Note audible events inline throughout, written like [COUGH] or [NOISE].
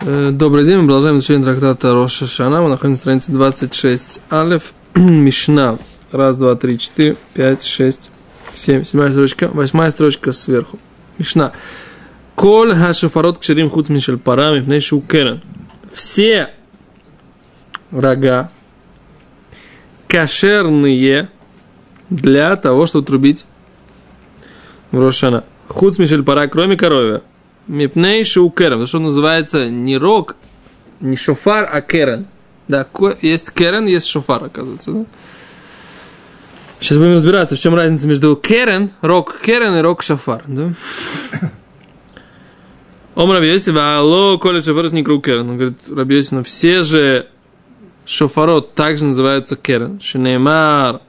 Э, Добрый день, мы продолжаем изучение трактата Роша Шана. Мы находимся на странице 26. Алеф, [CLEARS THROAT] Мишна. Раз, два, три, четыре, пять, шесть, семь. Седьмая строчка. Восьмая строчка сверху. Мишна. Коль хашафарот кшерим хуц мишель парам и пней шукерен. Все рога кошерные для того, чтобы трубить в Рошана. Хуц мишель пара, кроме коровья. Мипней шоукерен, потому что называется не рог, не шофар, а керен. Да, есть керен, есть шофар, оказывается. Да? Сейчас будем разбираться, в чем разница между керен, рог керен и рог шофар. Да? Ом Рабиоси, алло, коли шофар не круг керен. Он говорит, Рабиоси, но все же шофарот также называются керен. Шинеймар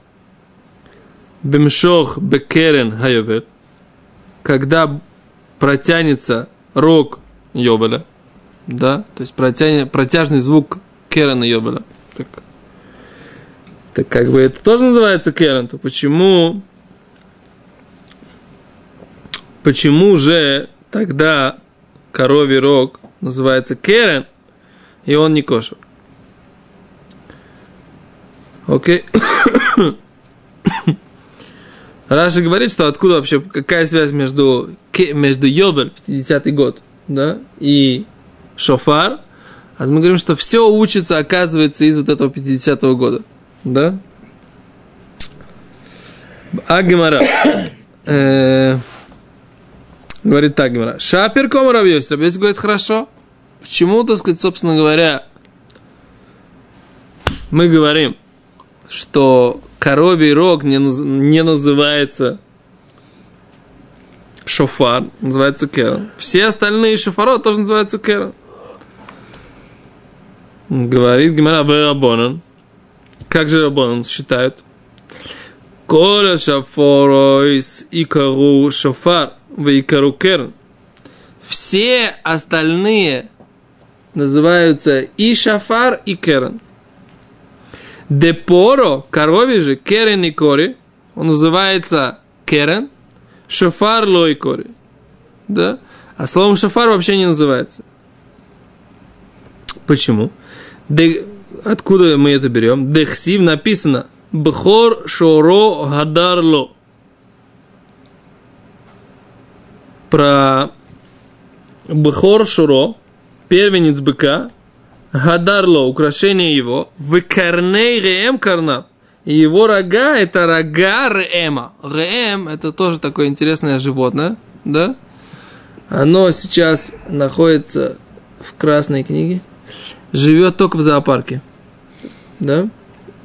бемшох бекерен хайовет. Когда протянется рог Йобеля, да, то есть протянет, протяжный звук Керена Йобеля. Так, так как бы это тоже называется Керен, то почему, почему же тогда коровий рог называется Керен, и он не кошер? Окей. [COUGHS] Раша говорит, что откуда вообще, какая связь между, между Йобель, 50-й год, да, и Шофар. А мы говорим, что все учится, оказывается, из вот этого 50-го года, да. А Гемара. [COUGHS] Э, говорит так, Гемара. Шапер кома Равьёс. Равьёс говорит, хорошо. Почему, так сказать, собственно говоря, мы говорим, что коровий рог не, не называется шофар, называется керен. Все остальные шофаро тоже называются керен. Говорит Гимара Рабонан. Как же Рабонан считают? Коля шафоройс икару шофар в икару керн. Все остальные называются и шафар, и керн. Депоро, коровий же, керен и кори, он называется керен, шофар лой кори. Да? А словом шофар вообще не называется. Почему? Де, откуда мы это берем? Дехсив написано Бхор шоро гадарло. Про Бхор шоро, первенец быка, Гадарло, украшение его, в карней реем карна. И его рога это рога реема. Реем это тоже такое интересное животное, да? Оно сейчас находится в красной книге, живет только в зоопарке, да?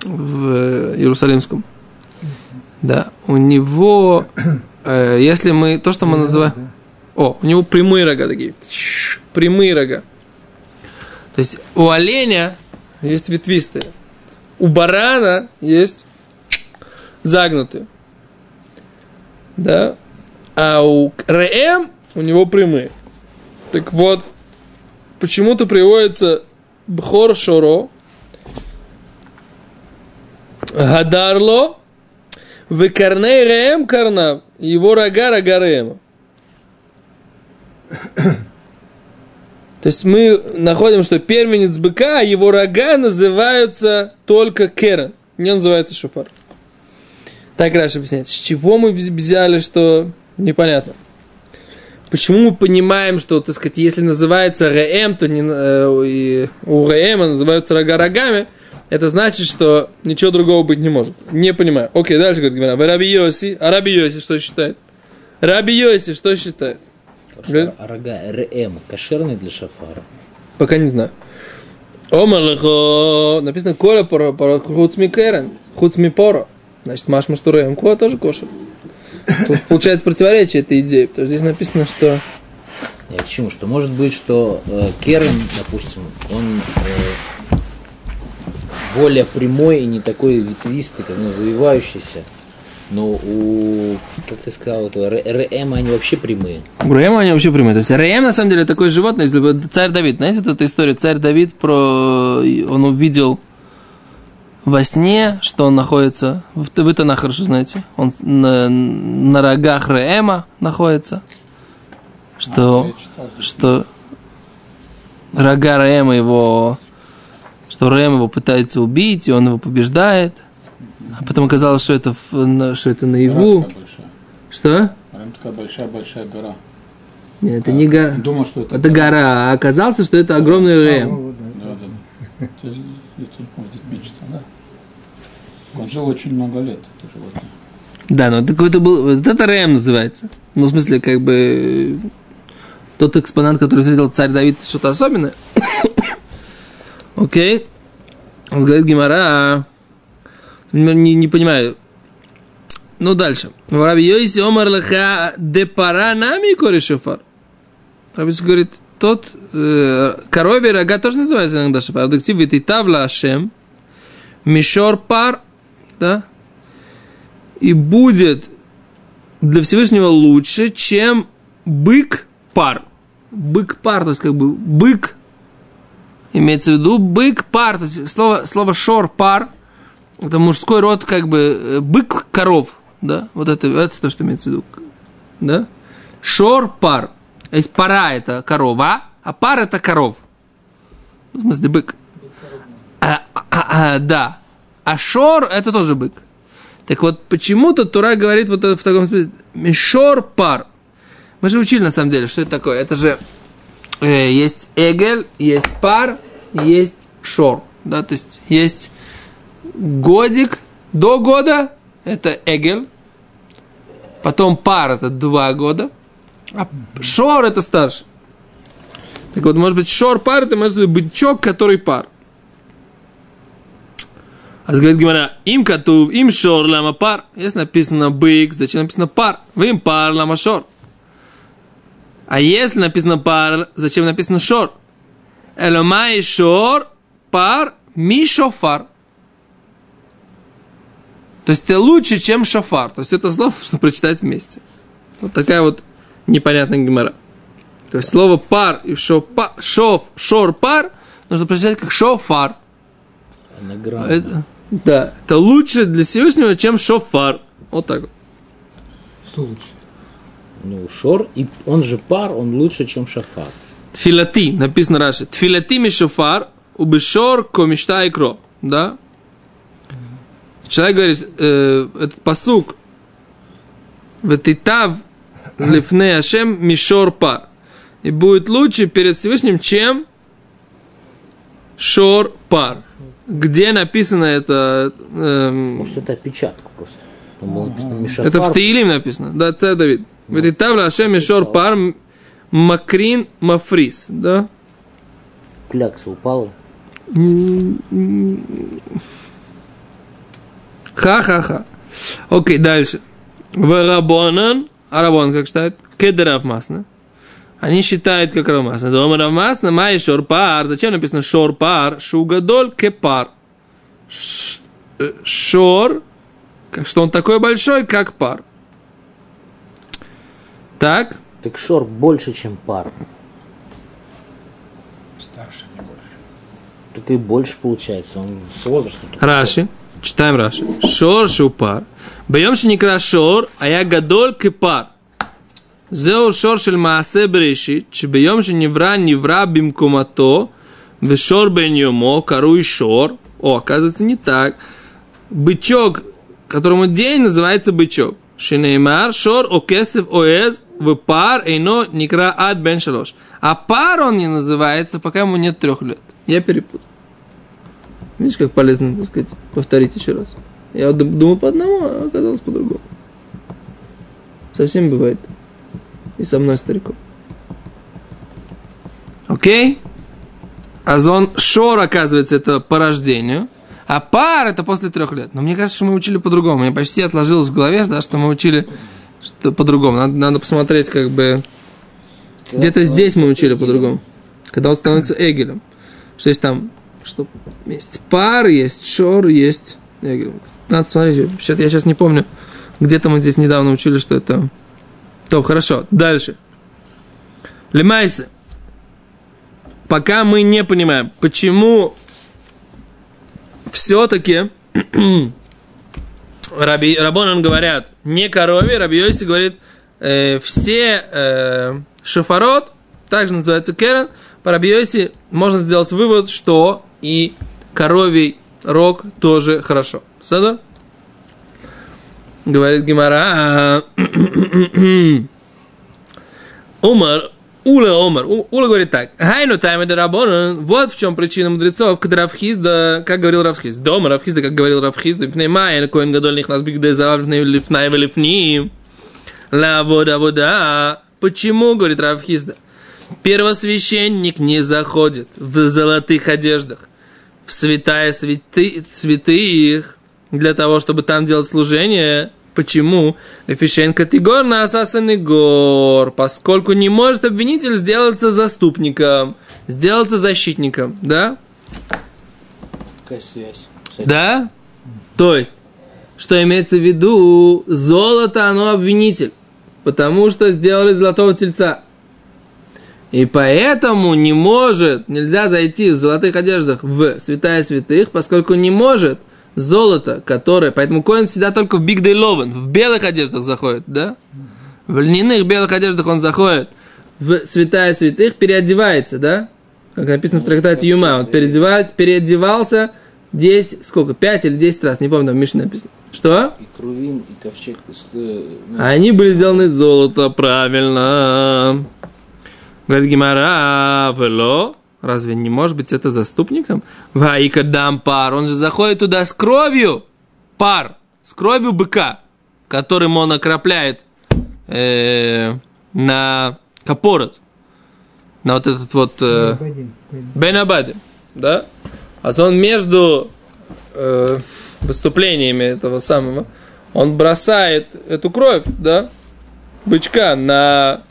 В Иерусалимском. Да, у него, э, если мы, то, что мы называем... О, у него прямые рога такие. Прямые рога. То есть у оленя есть ветвистые, у барана есть загнутые. Да? А у РМ у него прямые. Так вот, почему-то приводится Бхор Шоро, Гадарло, Векарней Рем Карнав, его рога рога Рема. То есть мы находим, что первенец быка, его рога называются только керен, не называется шофар. Так Раша объясняет. С чего мы взяли, что непонятно. Почему мы понимаем, что, так сказать, если называется РМ, то не, э, у РМ называются рога рогами, это значит, что ничего другого быть не может. Не понимаю. Окей, дальше говорит Гимара. Раби Йоси. А Раби Йоси что считает? Раби Йоси что считает? А рога РМ кошерный для шафара? Пока не знаю. Омалахо. Написано Коля пора пора хуцми керен. Хуцми пора. Значит, маш маштуреем. Коля тоже кошер. Тут получается противоречие этой идеи, потому что здесь написано, что... Я к чему? Что может быть, что э, Керен, допустим, он э, более прямой и не такой ветвистый, как ну, завивающийся. Но у, как ты сказал, это РМ они вообще прямые. У РМ они вообще прямые. То есть РМ на самом деле такое животное, если бы царь Давид, знаете вот эта история, царь Давид про, он увидел во сне, что он находится, вы Танах хорошо знаете, он на, на рогах Реэма находится, что, а, что, рога Рэма его, что Рэм его пытается убить, и он его побеждает. А потом оказалось, что это, что это наяву. Гора такая большая. Что? Прям такая большая-большая гора. Нет, это не гора. Думал, что это... Это гора, а оказалось, что это огромный Рэм. Да. Да, да, да. Это, это, вот это мечта, да. Он жил очень много лет, это животное. Да, но это какой-то был... Вот это Рэм называется. Ну, в смысле, как бы... Тот экспонат, который встретил царь Давид, что-то особенное. [COUGHS] Окей. Говорит Гимара. Не, не понимаю. Ну, дальше. Раби Йоси Омар Леха де Паранами Кори Шофар. Раби Йоси говорит, тот э, коровий рога тоже называется иногда шофар. Дектив и тавла Ашем. Мишор пар. Да? И будет для Всевышнего лучше, чем бык пар. Бык пар, то есть как бы бык, имеется в виду бык пар, то есть слово, слово шор пар, это мужской род как бы э, бык коров, да, вот это, это то, что имеется в виду, да. Шор пар, то есть пара это корова, а пар это коров, в смысле бык. А, а, а, да, а шор это тоже бык. Так вот, почему-то Тура говорит вот это в таком смысле, мишор пар. Мы же учили на самом деле, что это такое. Это же э, есть эгель, есть пар, есть шор. Да, то есть есть годик до года, это эгель. Потом пар это два года, а шор это старше. Так вот, может быть, шор пар, это может быть бычок, который пар. А говорит Гимара, им катув, им шор лама пар. Если написано бык, зачем написано пар? Вы им пар лама шор. А если написано пар, зачем написано шор? Эломай шор, пар, ми шофар. То есть это лучше, чем шофар. То есть это слово [LAUGHS] нужно прочитать вместе. Вот такая вот непонятная гемора. То есть слово пар и шофа, шоф, шор, пар нужно прочитать как шофар. Анаграмма. Это, да, это лучше для Всевышнего, чем шофар. Вот так вот. Что лучше? Ну, шор, и он же пар, он лучше, чем шафар. Тфилати, написано раньше. Тфилати ми шофар, убешор комишта и кро. Да? Человек говорит, э, этот посук, Ветитав лифне Ашем мишор пар. И будет лучше перед Всевышним, чем шор пар. Где написано это? эм, Может, это отпечатка просто. Написано. Это в Таилим написано. Да, царь Давид. Ветитав Ашем мишор пар макрин мафрис. Да? Клякса упала. Ха-ха-ха. Окей, дальше. Варабонан. А Рабон как считает? Кедрав масна. Они считают как равмасна. Дома равмасна, май шорпар. Зачем написано шорпар? Шугадоль кепар. Э, Шор, как- что он такой большой, как пар. Так, Так шор больше, чем пар. Старше, не больше. Так и больше получается. Он с возрастом. Раши. Читаем Раши. Шор шупар. Боем шеникра шор, а я гадоль кипар. Зеу шор шель маасе брешит, чебеем шеневра невра бимкумато, вешор бен йомо, каруй шор. О, оказывается, не так. Бычок, которому день называется бычок. Шинеймар, шор, окесев, оэз, в пар, эйно, никра, ад, бен шалош. А пар он не называется, пока ему нет трех лет. Я перепутал. Видишь, как полезно, так сказать, повторить еще раз. Я думал по одному, а оказалось по-другому. Совсем бывает. И со мной стариком. Окей? Азон шор, оказывается, это по рождению. А пар это после трех лет. Но мне кажется, что мы учили по-другому. Мне почти отложилось в голове, да, что мы учили что по-другому. Надо, надо посмотреть, как бы... Когда Где-то здесь мы учили эгелем. по-другому. Когда он становится эгелем. Что есть там, что есть пар, есть шор, есть. Надо посмотреть. Что-то я сейчас не помню. Где-то мы здесь недавно учили, что это... То, хорошо. Дальше. Лемайсы. Пока мы не понимаем, почему все-таки [CLEARS THROAT] Раби, Рабонан говорят, не корове, Раби Йоси говорит, э, все э, шофарот также называется керен. По Рабиоси можно сделать вывод, что и коровий рог тоже хорошо. Сада? Говорит Гимара. Умар, [CLEARS THROAT] Ула Омар. Ула говорит так. Хайну тайме дарабонан. Вот в чем причина мудрецов, когда Равхизда, как говорил Равхиз. Дома Равхизда, как говорил Равхизда. Пней майя, коин гадоль них нас бигде завав, лифнай велифним. Ла вода вода. Почему, говорит Равхизда? Первосвященник не заходит в золотых одеждах, в святая святы, святых, для того, чтобы там делать служение. Почему? Лефишенко Тигор на Асасаны гор, поскольку не может обвинитель сделаться заступником, сделаться защитником, да? Какая связь? Да? То есть, что имеется в виду, золото, оно обвинитель, потому что сделали золотого тельца. И поэтому не может, нельзя зайти в золотых одеждах в святая святых, поскольку не может золото, которое... Поэтому Коин всегда только в Биг Day Ловен, в белых одеждах заходит, да? В льняных белых одеждах он заходит в святая святых, переодевается, да? Как написано в трактате Юма, он переодевает, переодевался 10, сколько, 5 или 10 раз, не помню, там в Мишне написано. Что? И Крувим, и ковчег. э, ну, Они были сделаны из золота, правильно. Говорит Гимара, вело, разве не может быть это заступником? Ваика дам пар, он же заходит туда с кровью, пар, с кровью быка, которым он окропляет э, на капорот, на вот этот вот... э, Вадим, Вадим. Бен Абадим, да? А он между э, выступлениями этого самого, он бросает эту кровь, да, бычка на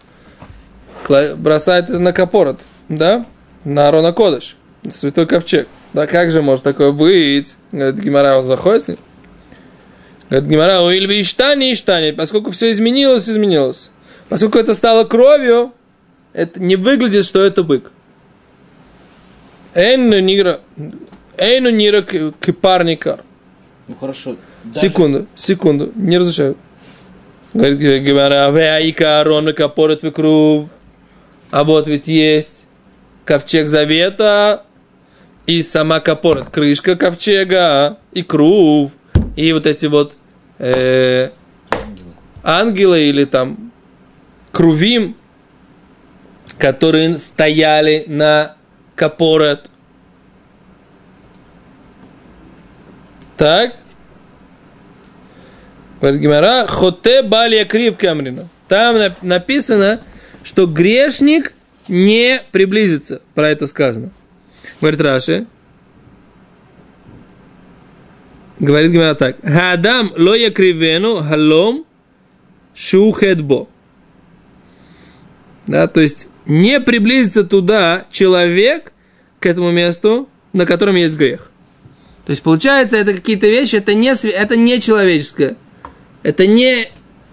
бросает это на капорот, да, на Арона Кодыш, святой ковчег. Да как же может такое быть? Говорит, Гимара, он заходит. Говорит, Гимара, у Ильви Иштани, Иштани, поскольку все изменилось, изменилось. Поскольку это стало кровью, это не выглядит, что это бык. Эйну нира, эйну нира кипарникар. Ну хорошо. даже- Секунду, секунду, не разрешаю. Говорит Гимара, веаика арон капорет векрув. А вот ведь есть ковчег завета и сама капорет, крышка ковчега и крув. И вот эти вот э, ангелы или там крувим, которые стояли на капорет. Так? Говорит Гимара, хоте бали крив камрина. Там нап- написано, что грешник не приблизится. Про это сказано. Говорит Раши. Говорит Гимара так. Гадам ло якривену халом шухедбо. Да, то есть не приблизится туда человек к этому месту, на котором есть грех. То есть получается, это какие-то вещи, это не, это не человеческое. Это не...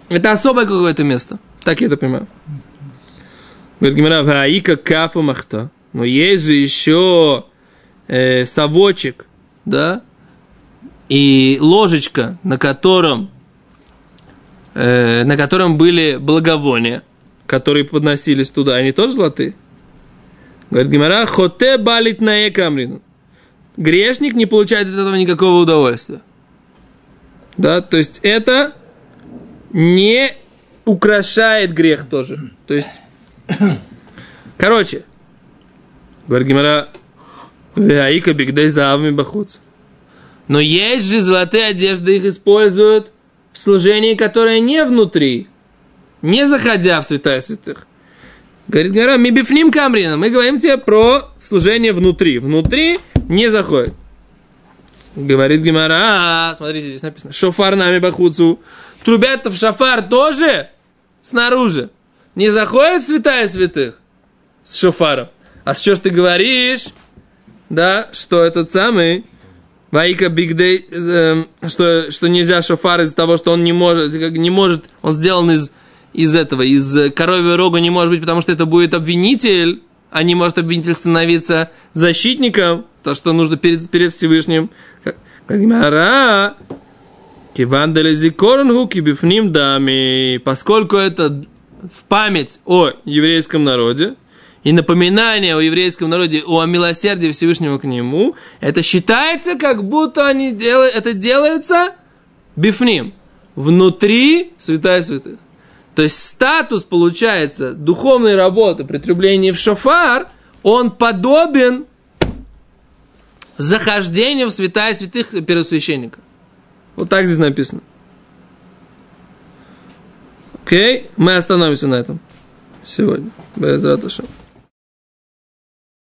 Это особое какое-то место. Так я это понимаю. Говорит Гимара, «Ваика кафа махта». Но есть же еще э, совочек, да, и ложечка, на котором, э, на котором были благовония, которые подносились туда, они тоже золотые? Говорит Гимара, хоте балит на камрину. Грешник не получает от этого никакого удовольствия. Да, то есть это не украшает грех тоже. То есть, [COUGHS] короче, говорит Гимара, Веаика бигдай заавми бахуц. Но есть же золотые одежды, их используют в служении, которое не внутри, не заходя в святая святых. Говорит Гара, мы бифним камрина. Мы говорим тебе про служение внутри. Внутри не заходит. Говорит Гимара, «А, смотрите, здесь написано, шофар нами бахуцу. Трубят в шафар тоже снаружи. Не заходит в святая святых с шофаром. А чего ж ты говоришь, да, что этот самый Ваика Бигдей, эм, что, что нельзя шофар из-за того, что он не может, как не может, он сделан из, из этого, из э, коровьего рога не может быть, потому что это будет обвинитель, а не может обвинитель становиться защитником, то, что нужно перед, перед Всевышним. Как Гимара, Кивандали зикорнгу кибифним дами, поскольку это в память о еврейском народе, и напоминание о еврейском народе, о милосердии Всевышнего к нему, это считается, как будто они делают, это делается бифним, внутри святая святых. То есть статус, получается, духовной работы при треблении в шофар, он подобен захождению в святая святых первосвященника. Вот так здесь написано. Окей, мы остановимся на этом сегодня. Без ратуши.